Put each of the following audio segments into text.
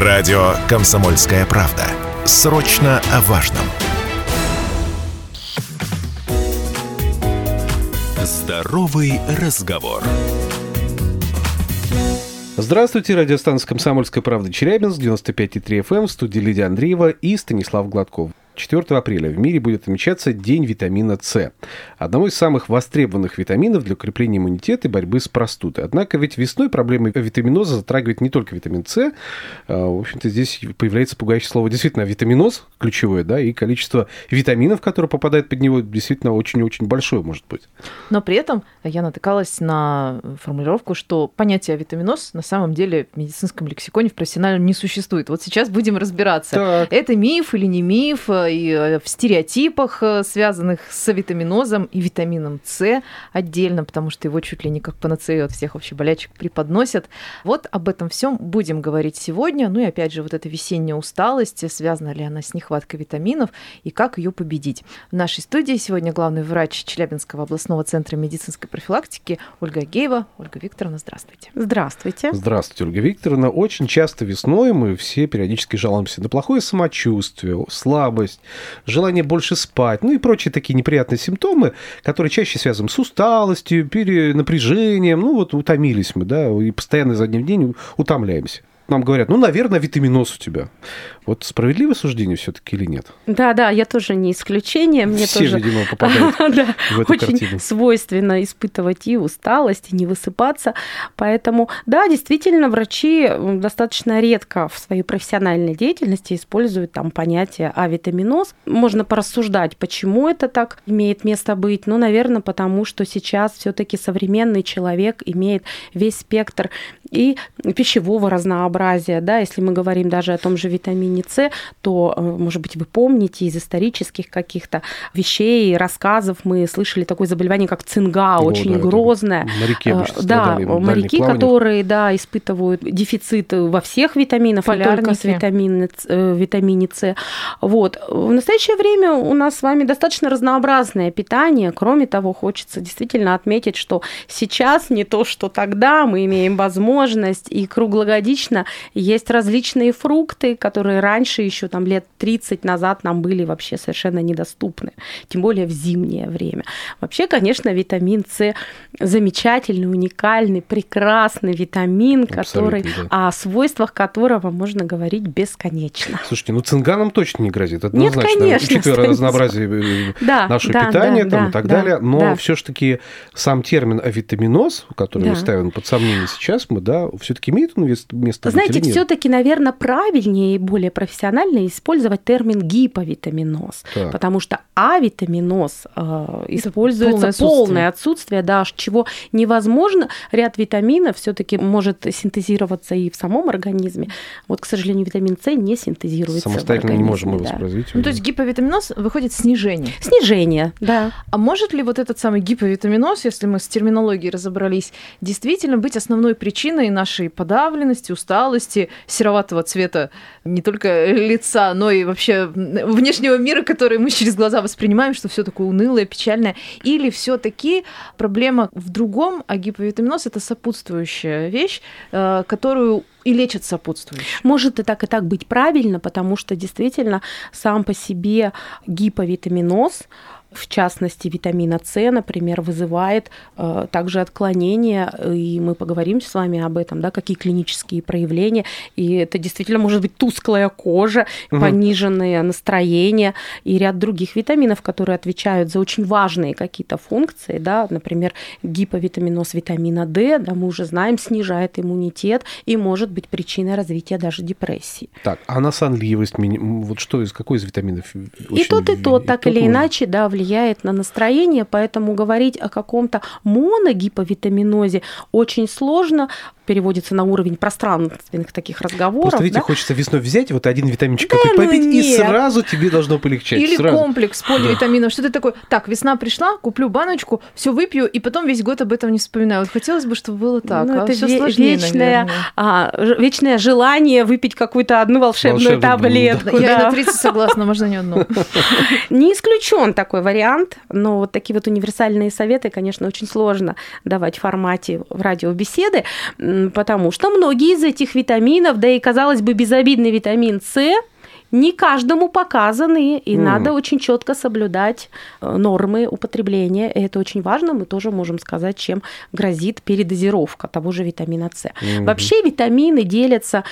Радио «Комсомольская правда». Срочно о важном. Здоровый разговор. Здравствуйте, радиостанция «Комсомольская правда» Челябинск, 95,3 FM, эм, в студии Лидия Андреева и Станислав Гладков. 4 апреля в мире будет отмечаться День витамина С, одного из самых востребованных витаминов для укрепления иммунитета и борьбы с простудой. Однако ведь весной проблема витаминоза затрагивает не только витамин С. А, в общем-то, здесь появляется пугающее слово действительно витаминоз ключевое, да, и количество витаминов, которые попадают под него, действительно очень-очень большое может быть. Но при этом я натыкалась на формулировку, что понятие витаминоз на самом деле в медицинском лексиконе в профессиональном не существует. Вот сейчас будем разбираться, так. это миф или не миф, и э, в стереотипах, э, связанных с витаминозом и витамином С отдельно, потому что его чуть ли не как панацею от всех вообще болячек преподносят. Вот об этом всем будем говорить сегодня. Ну и опять же, вот эта весенняя усталость, связана ли она с нехваткой витаминов и как ее победить. В нашей студии сегодня главный врач Челябинского областного центра медицинской профилактики Ольга Геева. Ольга Викторовна, здравствуйте. Здравствуйте. Здравствуйте, Ольга Викторовна. Очень часто весной мы все периодически жалуемся на плохое самочувствие, слабость, усталость, желание больше спать, ну и прочие такие неприятные симптомы, которые чаще связаны с усталостью, перенапряжением, ну вот утомились мы, да, и постоянно за в день утомляемся нам говорят, ну, наверное, витаминоз у тебя. Вот справедливое суждение все-таки или нет? Да, да, я тоже не исключение. Мне Все, тоже видимо, попадают да, в эту очень картину. свойственно испытывать и усталость, и не высыпаться. Поэтому, да, действительно, врачи достаточно редко в своей профессиональной деятельности используют там понятие авитаминоз. Можно порассуждать, почему это так имеет место быть. Ну, наверное, потому что сейчас все-таки современный человек имеет весь спектр и пищевого разнообразия. Да, если мы говорим даже о том же витамине С, то, э, может быть, вы помните из исторических каких-то вещей, рассказов мы слышали такое заболевание, как цинга, О, очень да, грозное. Моряки э, Да, моряки, которые да, испытывают дефицит во всех витаминах, не только с витамине, э, витамине С. Вот. В настоящее время у нас с вами достаточно разнообразное питание. Кроме того, хочется действительно отметить, что сейчас не то, что тогда мы имеем возможность возможность и круглогодично есть различные фрукты, которые раньше еще там лет 30 назад нам были вообще совершенно недоступны, тем более в зимнее время. Вообще, конечно, витамин С замечательный, уникальный, прекрасный витамин, который, да. о свойствах которого можно говорить бесконечно. Слушайте, ну цинганом точно не грозит, однозначно, Нет, конечно, учитывая разнообразие э, да, нашего да, питания да, там, да, и так да, далее, но да. все-таки сам термин авитаминоз, который да. ставим под сомнение сейчас, мы да, все-таки имеет он место Знаете, все-таки, наверное, правильнее и более профессионально использовать термин гиповитаминоз, так. потому что авитаминоз э, используется полное отсутствие. полное отсутствие, да, чего невозможно. Ряд витаминов все-таки может синтезироваться и в самом организме. Вот, к сожалению, витамин С не синтезируется. Самостоятельно не можем его да. воспроизводить. Ну, то есть гиповитаминоз выходит снижение. Снижение, да. А может ли вот этот самый гиповитаминоз, если мы с терминологией разобрались, действительно быть основной причиной причиной нашей подавленности, усталости, сероватого цвета не только лица, но и вообще внешнего мира, который мы через глаза воспринимаем, что все такое унылое, печальное. Или все-таки проблема в другом, а гиповитаминоз это сопутствующая вещь, э, которую и лечат сопутствующие. Может и так, и так быть правильно, потому что действительно сам по себе гиповитаминоз в частности, витамина С, например, вызывает э, также отклонения, и мы поговорим с вами об этом, да, какие клинические проявления, и это действительно может быть тусклая кожа, угу. пониженное настроение и ряд других витаминов, которые отвечают за очень важные какие-то функции, да, например, гиповитаминоз витамина D, да, мы уже знаем, снижает иммунитет и может быть причиной развития даже депрессии. Так, а на сонливость, вот что из какой из витаминов? И тот, и тот, так или иначе, да, влияет на настроение, поэтому говорить о каком-то моногиповитаминозе очень сложно переводится на уровень пространственных таких разговоров. Просто, видите, да? хочется весной взять вот один витаминчик да, какой ну попить, нет. и сразу тебе должно полегчать. Или сразу. комплекс поливитаминов. Что ты такой, так, весна пришла, куплю баночку, все выпью, и потом весь год об этом не вспоминаю. Вот хотелось бы, чтобы было так. Ну, а это ве- сложнее, вечное, а, вечное желание выпить какую-то одну волшебную Волшебную, таблетку. Да. Я на 30 согласна, можно не одну. Не исключен такой вариант, но вот такие вот универсальные советы, конечно, очень сложно давать в формате в радиобеседы потому что многие из этих витаминов, да и, казалось бы, безобидный витамин С, не каждому показаны, и mm. надо очень четко соблюдать э, нормы употребления. И это очень важно. Мы тоже можем сказать, чем грозит передозировка того же витамина С. Mm-hmm. Вообще витамины делятся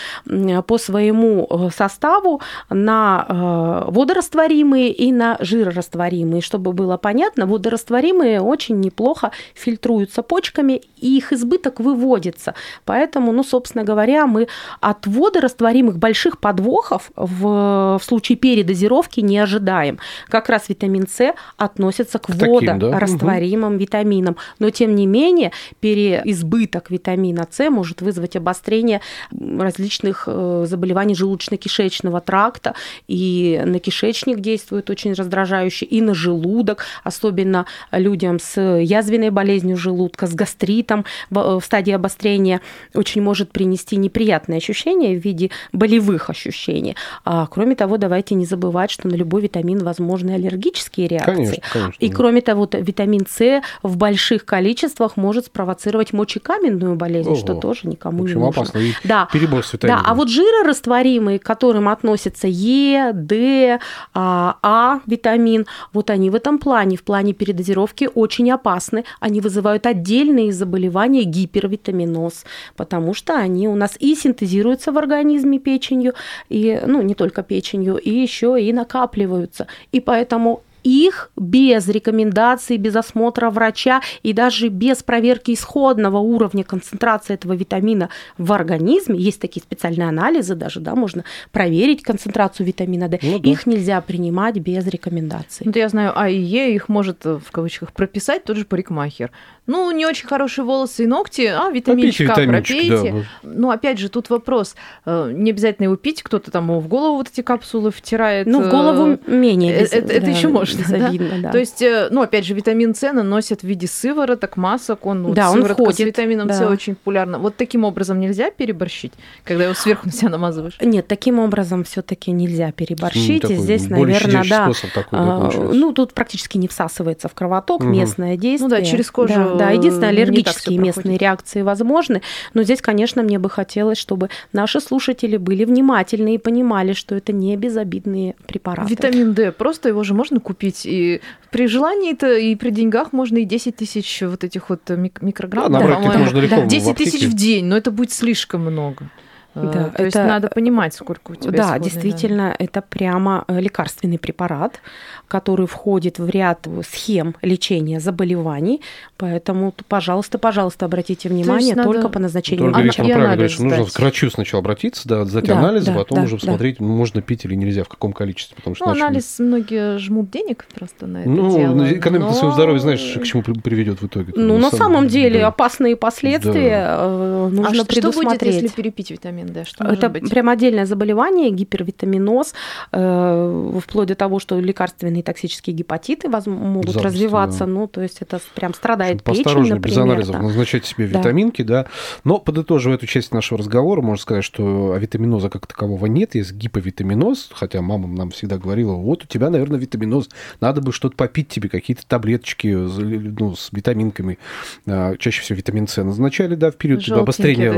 по своему э, составу на э, водорастворимые и на жирорастворимые. Чтобы было понятно, водорастворимые очень неплохо фильтруются почками, и их избыток выводится. Поэтому, ну, собственно говоря, мы от водорастворимых больших подвохов в в случае передозировки не ожидаем. Как раз витамин С относится к, к водорастворимым да? витаминам. Но, тем не менее, переизбыток витамина С может вызвать обострение различных э, заболеваний желудочно-кишечного тракта. И на кишечник действует очень раздражающе, и на желудок, особенно людям с язвенной болезнью желудка, с гастритом в стадии обострения очень может принести неприятные ощущения в виде болевых ощущений. А Кроме того, давайте не забывать, что на любой витамин возможны аллергические реакции. Конечно, конечно. И кроме того, витамин С в больших количествах может спровоцировать мочекаменную болезнь, Ого. что тоже никому общем, не нужно. опасно. И да. перебор с витаминами. Да, а вот жирорастворимые, к которым относятся Е, Д, А, а витамин, вот они в этом плане, в плане передозировки очень опасны. Они вызывают отдельные заболевания гипервитаминоз, потому что они у нас и синтезируются в организме печенью, и ну, не только печенью, и еще и накапливаются. И поэтому их без рекомендаций, без осмотра врача и даже без проверки исходного уровня концентрации этого витамина в организме, есть такие специальные анализы даже, да, можно проверить концентрацию витамина D, ну, да. их нельзя принимать без рекомендаций. Ну, я знаю, А и Е их может в кавычках прописать тот же парикмахер. Ну, не очень хорошие волосы и ногти, а витаминчик А пропейте. Да. Ну, опять же, тут вопрос. Э, не обязательно его пить, кто-то там в голову вот эти капсулы втирает. Ну, в голову э, менее. Э, это, да, это еще можно, завидно, да? да? То есть, ну, опять же, витамин С наносят в виде сывороток, масок. Он, вот, да, он входит. с витамином да. С очень популярна. Вот таким образом нельзя переборщить, когда его сверху на себя намазываешь? Нет, таким образом все таки нельзя переборщить. Ну, такой, Здесь, наверное, да. Такой, да а, ну, тут практически не всасывается в кровоток угу. местное действие. Ну да, через кожу. Да, да единственное, аллергия аллергические местные реакции возможны, но здесь, конечно, мне бы хотелось, чтобы наши слушатели были внимательны и понимали, что это не безобидные препараты. Витамин D, просто его же можно купить и при желании-то и при деньгах можно и 10 тысяч вот этих вот микрограмм. Да, да, можно да, 10 тысяч в день, но это будет слишком много. Да, То это, есть надо понимать, сколько у тебя Да, действительно, да. это прямо э, лекарственный препарат, который входит в ряд схем лечения заболеваний. Поэтому, пожалуйста, пожалуйста, обратите внимание надо... только по назначению врача. Говорит, правильно говорит, что нужно к врачу сначала обратиться, да, сдать да, анализы, да, потом да, уже посмотреть, да. можно пить или нельзя, в каком количестве. Потому что ну, анализ многие жмут денег просто на это ну, дело. Экономика но... своего здоровья, знаешь, к чему приведет в итоге? Ну, на самом деле, да. опасные последствия да. Э, нужно а предусмотреть. что будет, если перепить витамин D? Что Это прям отдельное заболевание, гипервитаминоз, э, вплоть до того, что лекарственные токсические гепатиты могут Запросто, развиваться. Да. Ну, то есть это прям страдает печень, например. без анализов да. назначать себе да. витаминки, да. Но подытоживая эту часть нашего разговора, можно сказать, что витаминоза как такового нет, есть гиповитаминоз, хотя мама нам всегда говорила, вот у тебя, наверное, витаминоз, надо бы что-то попить тебе, какие-то таблеточки ну, с витаминками, а, чаще всего витамин С назначали, да, в период обострения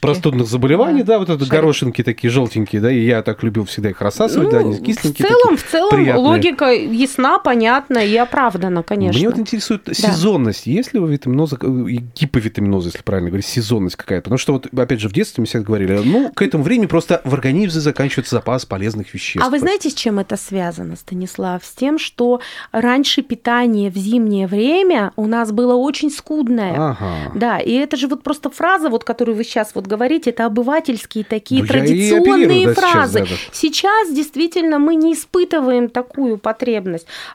простудных заболеваний, да, вот это горошинки такие желтенькие, да, и я так любил всегда их рассасывать, ну, да, они кисленькие. В целом, в целом приятные. логика ясна, понятна и оправдана, конечно. Мне вот интересует да. сезонность. Есть ли у витаминоза, гиповитаминоза, если правильно говорить, сезонность какая-то? Потому что вот, опять же, в детстве мы всегда говорили, ну, к этому времени просто в организме заканчивается запас полезных веществ. А вы знаете, с чем это связано, Станислав? С тем, что раньше питание в зимнее время у нас было очень скудное. Ага. Да, и это же вот просто фраза, вот, которую вы сейчас вот говорите, это обывательские такие ну, традиционные фразы. Сейчас, да, сейчас действительно мы не испытываем такую потребность.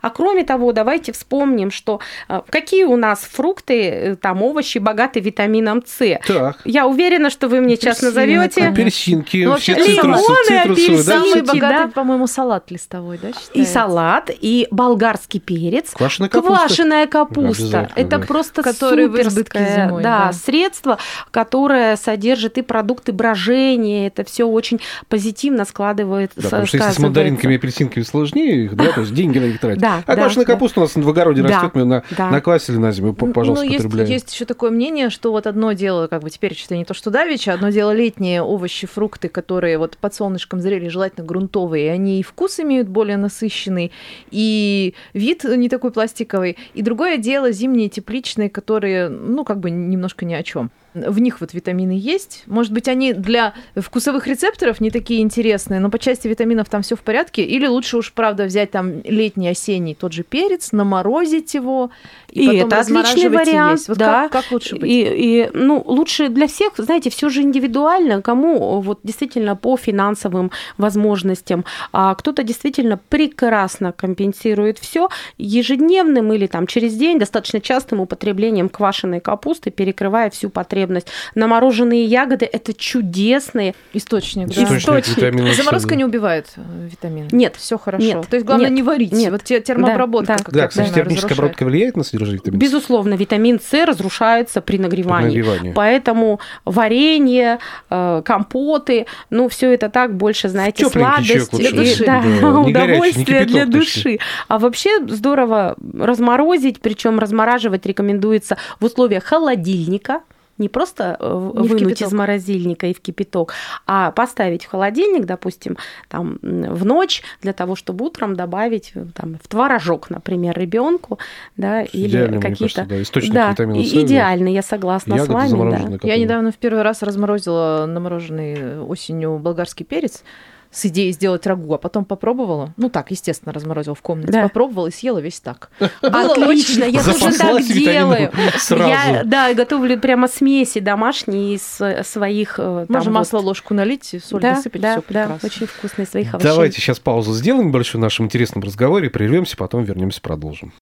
А кроме того, давайте вспомним, что а, какие у нас фрукты, э, там овощи богаты витамином С. Так. Я уверена, что вы мне сейчас назовете апельсинки, ну, все лимоны, апельсины, да? Самый богатый, да? по-моему, салат листовой, да? Считается? И салат, и болгарский перец, квашеная капуста. Квашеная капуста. Это да. просто Который суперское да, да. средство, которое содержит и продукты раздражение, это все очень позитивно складывается. Да, потому что если с мандаринками и апельсинками сложнее их, да, то есть деньги на них тратить. Да, а да, квашеная да. капуста у нас в огороде да, растет, мы на, да. наквасили на зиму, пожалуйста, ну, есть, есть еще такое мнение, что вот одно дело, как бы теперь что не то, что давеча, одно дело летние овощи, фрукты, которые вот под солнышком зрели, желательно грунтовые, и они и вкус имеют более насыщенный, и вид не такой пластиковый. И другое дело зимние тепличные, которые, ну, как бы немножко ни о чем в них вот витамины есть. Может быть, они для вкусовых рецепторов не такие интересные, но по части витаминов там все в порядке. Или лучше уж, правда, взять там летний, осенний тот же перец, наморозить его и, и потом это отличный вариант. Вот да. как, как лучше быть? И, и, ну, лучше для всех, знаете, все же индивидуально, кому вот действительно по финансовым возможностям, а кто-то действительно прекрасно компенсирует все ежедневным или там через день достаточно частым употреблением квашеной капусты, перекрывая всю потребность потребность. Намороженные ягоды – это чудесный источник. Да? Источник, источник. Заморозка не убивает э, витамины. Нет. Все хорошо. Нет. То есть главное нет. не варить. Нет. Вот термообработка. Да, да. да кстати, термическая обработка влияет на содержание витамина Безусловно, витамин С разрушается при нагревании. При нагревании. Поэтому варенье, э, компоты, ну, все это так больше, знаете, сладости. Для души. Да, да, удовольствие для души. А вообще здорово разморозить, причем размораживать рекомендуется в условиях холодильника, не просто э, не вынуть из морозильника и в кипяток, а поставить в холодильник, допустим, там в ночь для того, чтобы утром добавить э, там, в творожок, например, ребенку, да, или какие-то да, источник да, витамина С. Идеально, я согласна с вами. Да. Я недавно в первый раз разморозила намороженный осенью болгарский перец с идеей сделать рагу, а потом попробовала. Ну так, естественно, разморозила в комнате. Да. Попробовала и съела весь так. Отлично, я тоже так делаю. Я, да, готовлю прямо смеси домашние из э, своих... Э, Можно масло ложку налить, соль да, досыпать, да, все прекрасно. Да, очень вкусные своих овощей. Давайте сейчас паузу сделаем большой в нашем интересном разговоре, прервемся, потом вернемся, продолжим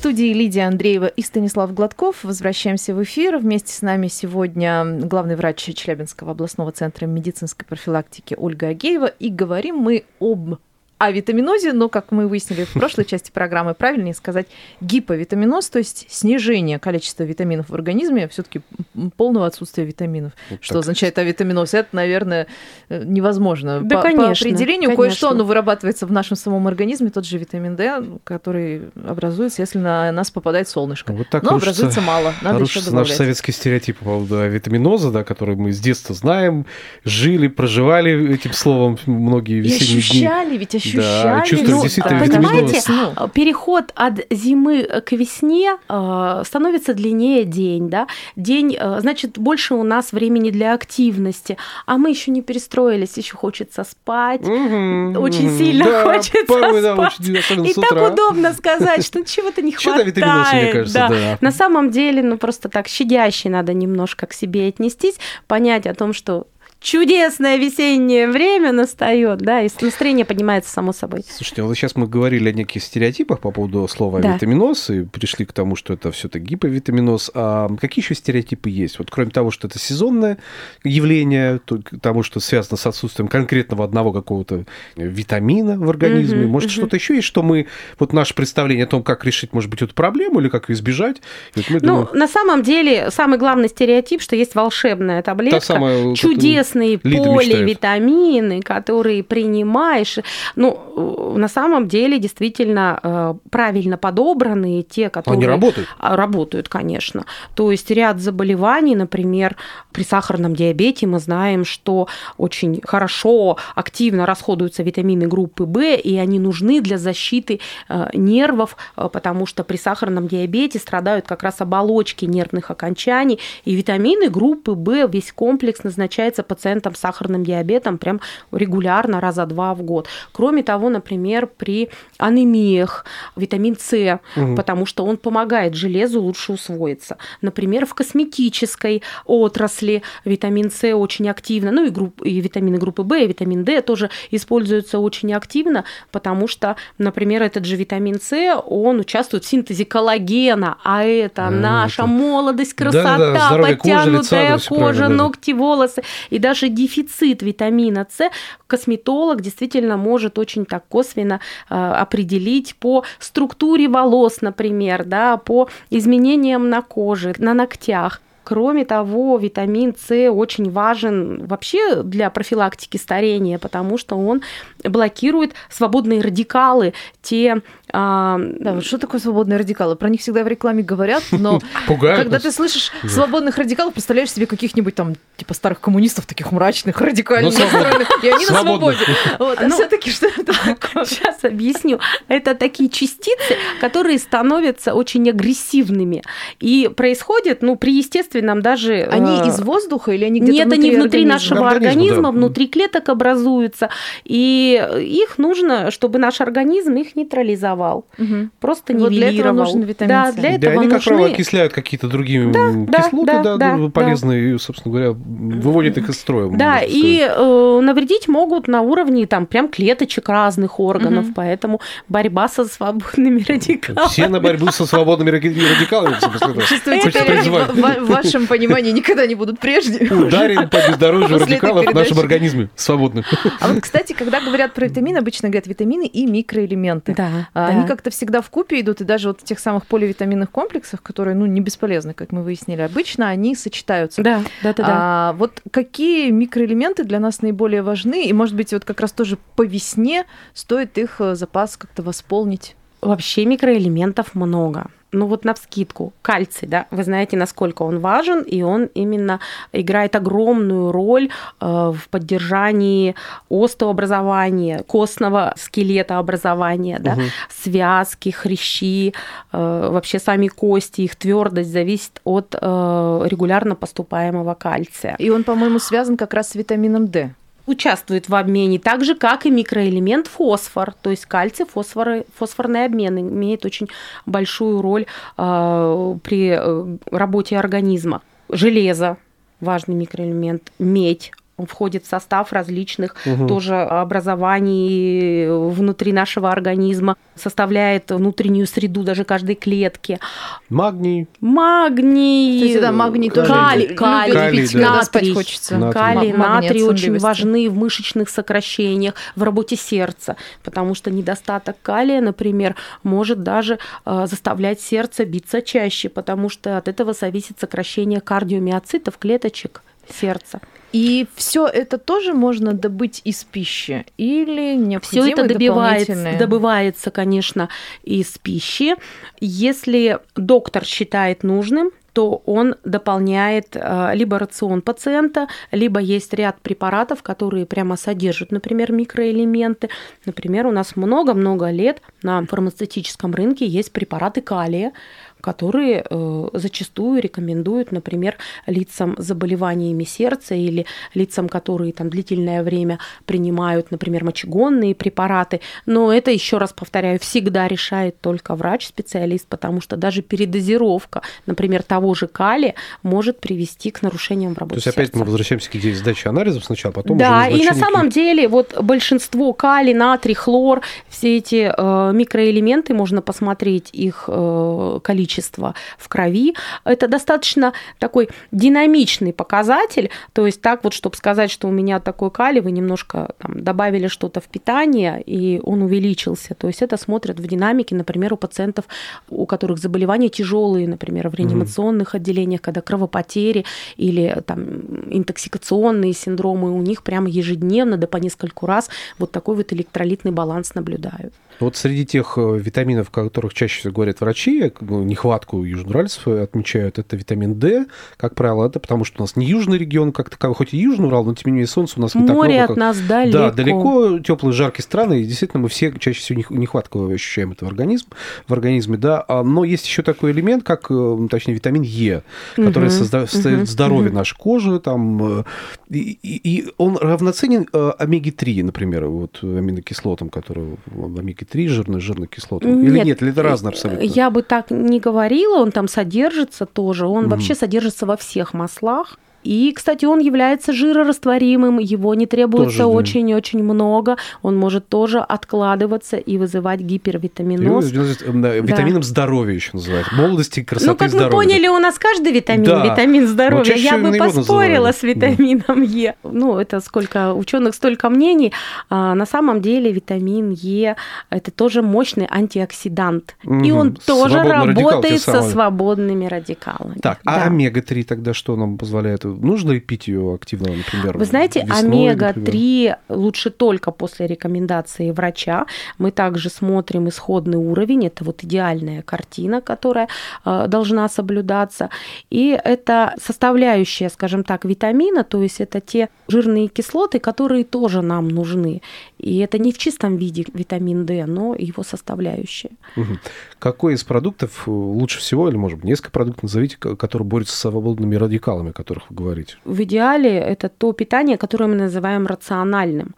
студии Лидия Андреева и Станислав Гладков. Возвращаемся в эфир. Вместе с нами сегодня главный врач Челябинского областного центра медицинской профилактики Ольга Агеева. И говорим мы об о витаминозе, но, как мы выяснили в прошлой части программы, правильнее сказать гиповитаминоз, то есть снижение количества витаминов в организме, все таки полного отсутствия витаминов. Вот что так. означает авитаминоз? Это, наверное, э, невозможно. Да, по, конечно. По определению кое-что оно вырабатывается в нашем самом организме, тот же витамин D, который образуется, если на нас попадает солнышко. Вот так но рушится, образуется мало, надо еще добавлять. наш советский стереотип по поводу витаминоза, да, который мы с детства знаем, жили, проживали этим словом многие весенние и ощущали, дни. ведь ощущали ощущали. Да, чувствуешь ну, действительно Понимаете, переход от зимы к весне э, становится длиннее день, да? День, э, значит, больше у нас времени для активности, а мы еще не перестроились, еще хочется спать, угу, очень сильно да, хочется порой, спать. Да, очень, И так удобно сказать, что чего-то не хватает. мне кажется, да. да. На самом деле, ну просто так щадяще надо немножко к себе отнестись, понять о том, что чудесное весеннее время настает, да, и настроение поднимается само собой. Слушайте, вот сейчас мы говорили о неких стереотипах по поводу слова да. витаминоз и пришли к тому, что это все-таки гиповитаминоз. А какие еще стереотипы есть? Вот кроме того, что это сезонное явление, тому, что связано с отсутствием конкретного одного какого-то витамина в организме, угу, может, угу. что-то еще есть, что мы, вот наше представление о том, как решить, может быть, эту проблему или как избежать? Вот ну, думаем... на самом деле, самый главный стереотип, что есть волшебная таблетка, самая, чудесная чудесные поливитамины, которые принимаешь. Ну, на самом деле, действительно, э, правильно подобранные, те, которые... Они работают? А, работают, конечно. То есть ряд заболеваний, например, при сахарном диабете мы знаем, что очень хорошо, активно расходуются витамины группы В, и они нужны для защиты э, нервов, э, потому что при сахарном диабете страдают как раз оболочки нервных окончаний, и витамины группы В, весь комплекс назначается под пациентам с сахарным диабетом прям регулярно, раза два в год. Кроме того, например, при анемиях витамин С, угу. потому что он помогает железу лучше усвоиться. Например, в косметической отрасли витамин С очень активно, ну и, групп, и витамины группы В, и витамин D тоже используются очень активно, потому что, например, этот же витамин С, он участвует в синтезе коллагена, а это а, наша это... молодость, красота, да, да, да. подтянутая кожа, лица, кожа ногти, волосы. И даже даже дефицит витамина С косметолог действительно может очень так косвенно э, определить по структуре волос, например, да, по изменениям на коже, на ногтях. Кроме того, витамин С очень важен вообще для профилактики старения, потому что он блокирует свободные радикалы, те а, да, вот что такое свободные радикалы? Про них всегда в рекламе говорят, но когда ты слышишь свободных радикалов, представляешь себе каких-нибудь там типа старых коммунистов, таких мрачных, радикальных ну, настроенных, и они на свободе. Вот, а ну, все-таки что это такое? Сейчас объясню. Это такие частицы, которые становятся очень агрессивными. И происходит, ну, при естественном даже... Они э, из воздуха или они где-то Нет, они внутри нашего организма, внутри клеток образуются. И их нужно, чтобы наш организм их нейтрализовал нейтрализовал, угу. просто вот нивелировал. Для этого нужен витамин да, Для этого да, они, как правило, окисляют какие-то другие да, кислоты, да, да, да, полезные, да. и, собственно говоря, выводят их из строя. Да, и э, навредить могут на уровне там прям клеточек разных органов, угу. поэтому борьба со свободными радикалами. Все на борьбу со свободными радикалами, в вашем понимании никогда не будут прежде. Ударим по бездорожью радикалов в нашем организме свободных. А вот, кстати, когда говорят про витамины, обычно говорят витамины и микроэлементы. Да. Они как-то всегда в купе идут, и даже вот в тех самых поливитаминных комплексах, которые, ну, не бесполезны, как мы выяснили, обычно они сочетаются. Да, да, да. А, вот какие микроэлементы для нас наиболее важны, и, может быть, вот как раз тоже по весне стоит их э, запас как-то восполнить? Вообще микроэлементов много ну вот на вскидку, кальций, да, вы знаете, насколько он важен, и он именно играет огромную роль э, в поддержании остеообразования, костного скелета образования, да, угу. связки, хрящи, э, вообще сами кости, их твердость зависит от э, регулярно поступаемого кальция. И он, по-моему, связан как раз с витамином D участвует в обмене, так же, как и микроэлемент фосфор, то есть кальций, фосфор, фосфорный обмен имеет очень большую роль э, при работе организма. Железо, важный микроэлемент, медь, он входит в состав различных угу. тоже образований внутри нашего организма, составляет внутреннюю среду даже каждой клетки. Магний. Магний. Кстати, да, магний тоже. Калий, калий, калий да. натрий, хочется. Натрий, калий, натрий очень важны в мышечных сокращениях, в работе сердца, потому что недостаток калия, например, может даже э, заставлять сердце биться чаще, потому что от этого зависит сокращение кардиомиоцитов, клеточек сердца. И все это тоже можно добыть из пищи или необходимо Все это добивается, добывается, конечно, из пищи. Если доктор считает нужным, то он дополняет э, либо рацион пациента, либо есть ряд препаратов, которые прямо содержат, например, микроэлементы. Например, у нас много-много лет на фармацевтическом рынке есть препараты калия, которые э, зачастую рекомендуют, например, лицам с заболеваниями сердца или лицам, которые там длительное время принимают, например, мочегонные препараты. Но это, еще раз повторяю, всегда решает только врач-специалист, потому что даже передозировка, например, того же калия может привести к нарушениям в работе То есть опять мы возвращаемся к идее сдачи анализов сначала, потом Да, и на самом деле вот большинство калий, натрий, хлор, все эти э, микроэлементы, можно посмотреть их э, количество количество в крови. Это достаточно такой динамичный показатель, то есть так вот, чтобы сказать, что у меня такой калий, вы немножко там, добавили что-то в питание, и он увеличился. То есть это смотрят в динамике, например, у пациентов, у которых заболевания тяжелые, например, в реанимационных отделениях, когда кровопотери или там интоксикационные синдромы, у них прямо ежедневно, да по нескольку раз вот такой вот электролитный баланс наблюдают. Вот среди тех э, витаминов, о которых чаще всего говорят врачи, ну, нехватку южноуральцев отмечают, это витамин D, как правило, это потому что у нас не южный регион как таковой, хоть и южный Урал, но тем не менее солнце у нас не Море так много, от нас далеко. Да, далеко, теплые, жаркие страны, и действительно мы все чаще всего нехватку ощущаем это в, организм, в организме, да, а, но есть еще такой элемент, как, э, точнее, витамин Е, который угу, создает угу, здоровье угу. нашей кожи, там, э, и, и он равноценен омеге-3, например, вот аминокислотам, которые омега 3 жирных, жирных кислот? Нет, Или нет, или это разное абсолютно? Я бы так не говорила, он там содержится тоже. Он mm вообще содержится во всех маслах. И, кстати, он является жирорастворимым, его не требуется очень-очень много, он может тоже откладываться и вызывать гипервитаминоз. да. Витамином здоровья еще называют. Молодости, красоты, Ну, как здоровья. мы поняли, у нас каждый витамин, да. витамин здоровья. Я бы поспорила с витамином да. Е. Ну, это сколько ученых, столько мнений. А, на самом деле витамин Е – это тоже мощный антиоксидант. Угу. И он тоже Свободный работает со свободными радикалами. Так, а да. а омега-3 тогда что нам позволяет? Нужно ли пить ее активно, например? Вы знаете, омега-3 лучше только после рекомендации врача. Мы также смотрим исходный уровень. Это вот идеальная картина, которая э, должна соблюдаться. И это составляющая, скажем так, витамина, то есть это те жирные кислоты, которые тоже нам нужны. И это не в чистом виде витамин D, но его составляющая. Угу. Какой из продуктов лучше всего, или, может быть, несколько продуктов назовите, которые борются с свободными радикалами, о которых вы говорите? В идеале это то питание, которое мы называем рациональным.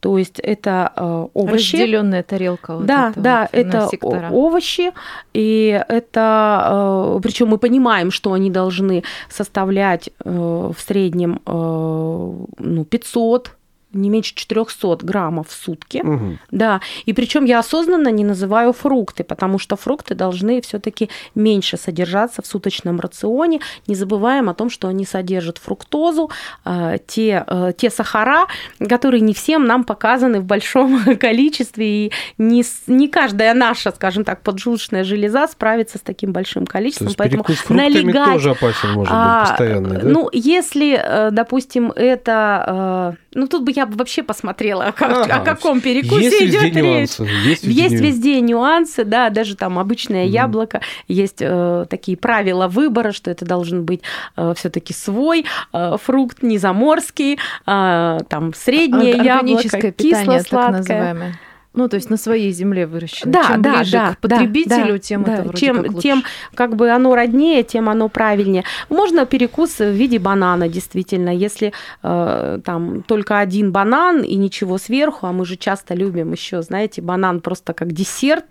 То есть это э, овощи. Разделенная тарелка. Вот да, это да, вот это сектора. овощи, и это, э, причем мы понимаем, что они должны составлять э, в среднем ну, 500 не меньше 400 граммов в сутки. Угу. Да, и причем я осознанно не называю фрукты, потому что фрукты должны все-таки меньше содержаться в суточном рационе. Не забываем о том, что они содержат фруктозу, э, те, э, те сахара, которые не всем нам показаны в большом количестве, и не, не каждая наша, скажем так, поджелудочная железа справится с таким большим количеством. То есть Поэтому налегать... тоже опасен может быть а, постоянный, да? Ну, если, э, допустим, это... Ну, тут бы я бы вообще посмотрела, как, ага. о каком перекусе есть идет речь. Есть, везде, есть везде нюансы, да, даже там обычное mm. яблоко, есть э, такие правила выбора, что это должен быть э, все-таки свой э, фрукт, не заморский, э, там среднее яблоко, кисло-сладкое. Ну, то есть на своей земле выращено. Да, чем да, ближе да, к потребителю, да, тем да, это вроде чем, как лучше. Тем как бы оно роднее, тем оно правильнее. Можно перекус в виде банана, действительно. Если э, там только один банан и ничего сверху, а мы же часто любим еще, знаете, банан просто как десерт,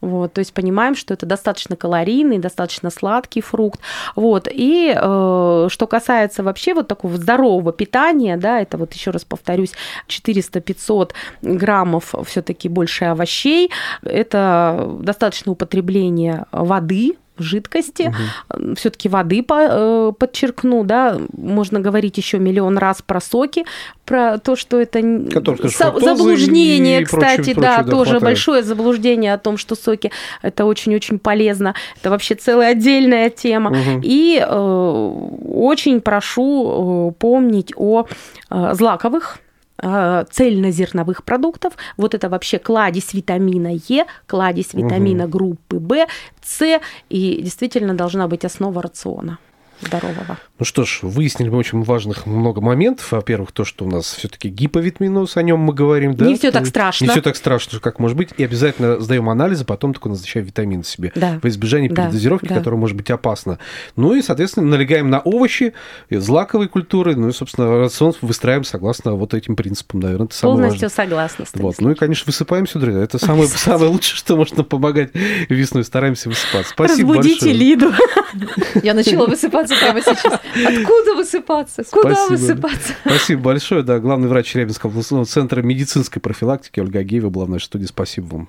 вот, то есть понимаем, что это достаточно калорийный, достаточно сладкий фрукт. Вот, и э, что касается вообще вот такого здорового питания, да, это вот еще раз повторюсь, 400-500 граммов все все-таки больше овощей, это достаточно употребление воды, жидкости. Угу. Все-таки воды э, подчеркну, да, можно говорить еще миллион раз про соки, про то, что это Которые, заблуждение, кстати, прочее, да, прочее, тоже хватает. большое заблуждение о том, что соки это очень-очень полезно. Это вообще целая отдельная тема. Угу. И э, очень прошу э, помнить о э, злаковых цельнозерновых продуктов. Вот это вообще кладезь витамина Е, кладезь витамина угу. группы В, С, и действительно должна быть основа рациона здорового. Ну что ж, выяснили мы очень важных много моментов. Во-первых, то, что у нас все-таки гиповитаминоз, о нем мы говорим, да? Не все так страшно. Не все так страшно, как может быть. И обязательно сдаем анализы, потом только назначаем витамин себе. Да. Во избежание да. передозировки, да. которая может быть опасна. Ну и, соответственно, налегаем на овощи, злаковые культуры, ну и, собственно, рацион выстраиваем согласно вот этим принципам, наверное. Это самое Полностью важное. согласна. Вот. Ну и, конечно, высыпаемся, друзья. Это самое, самое лучшее, что можно помогать весной. Стараемся высыпаться. Спасибо Разбудите большое. Лиду. Я начала высыпаться прямо сейчас. Откуда высыпаться? Куда Спасибо. высыпаться? Спасибо большое. Да, главный врач Челябинского областного центра медицинской профилактики Ольга Агеева была в нашей студии. Спасибо вам.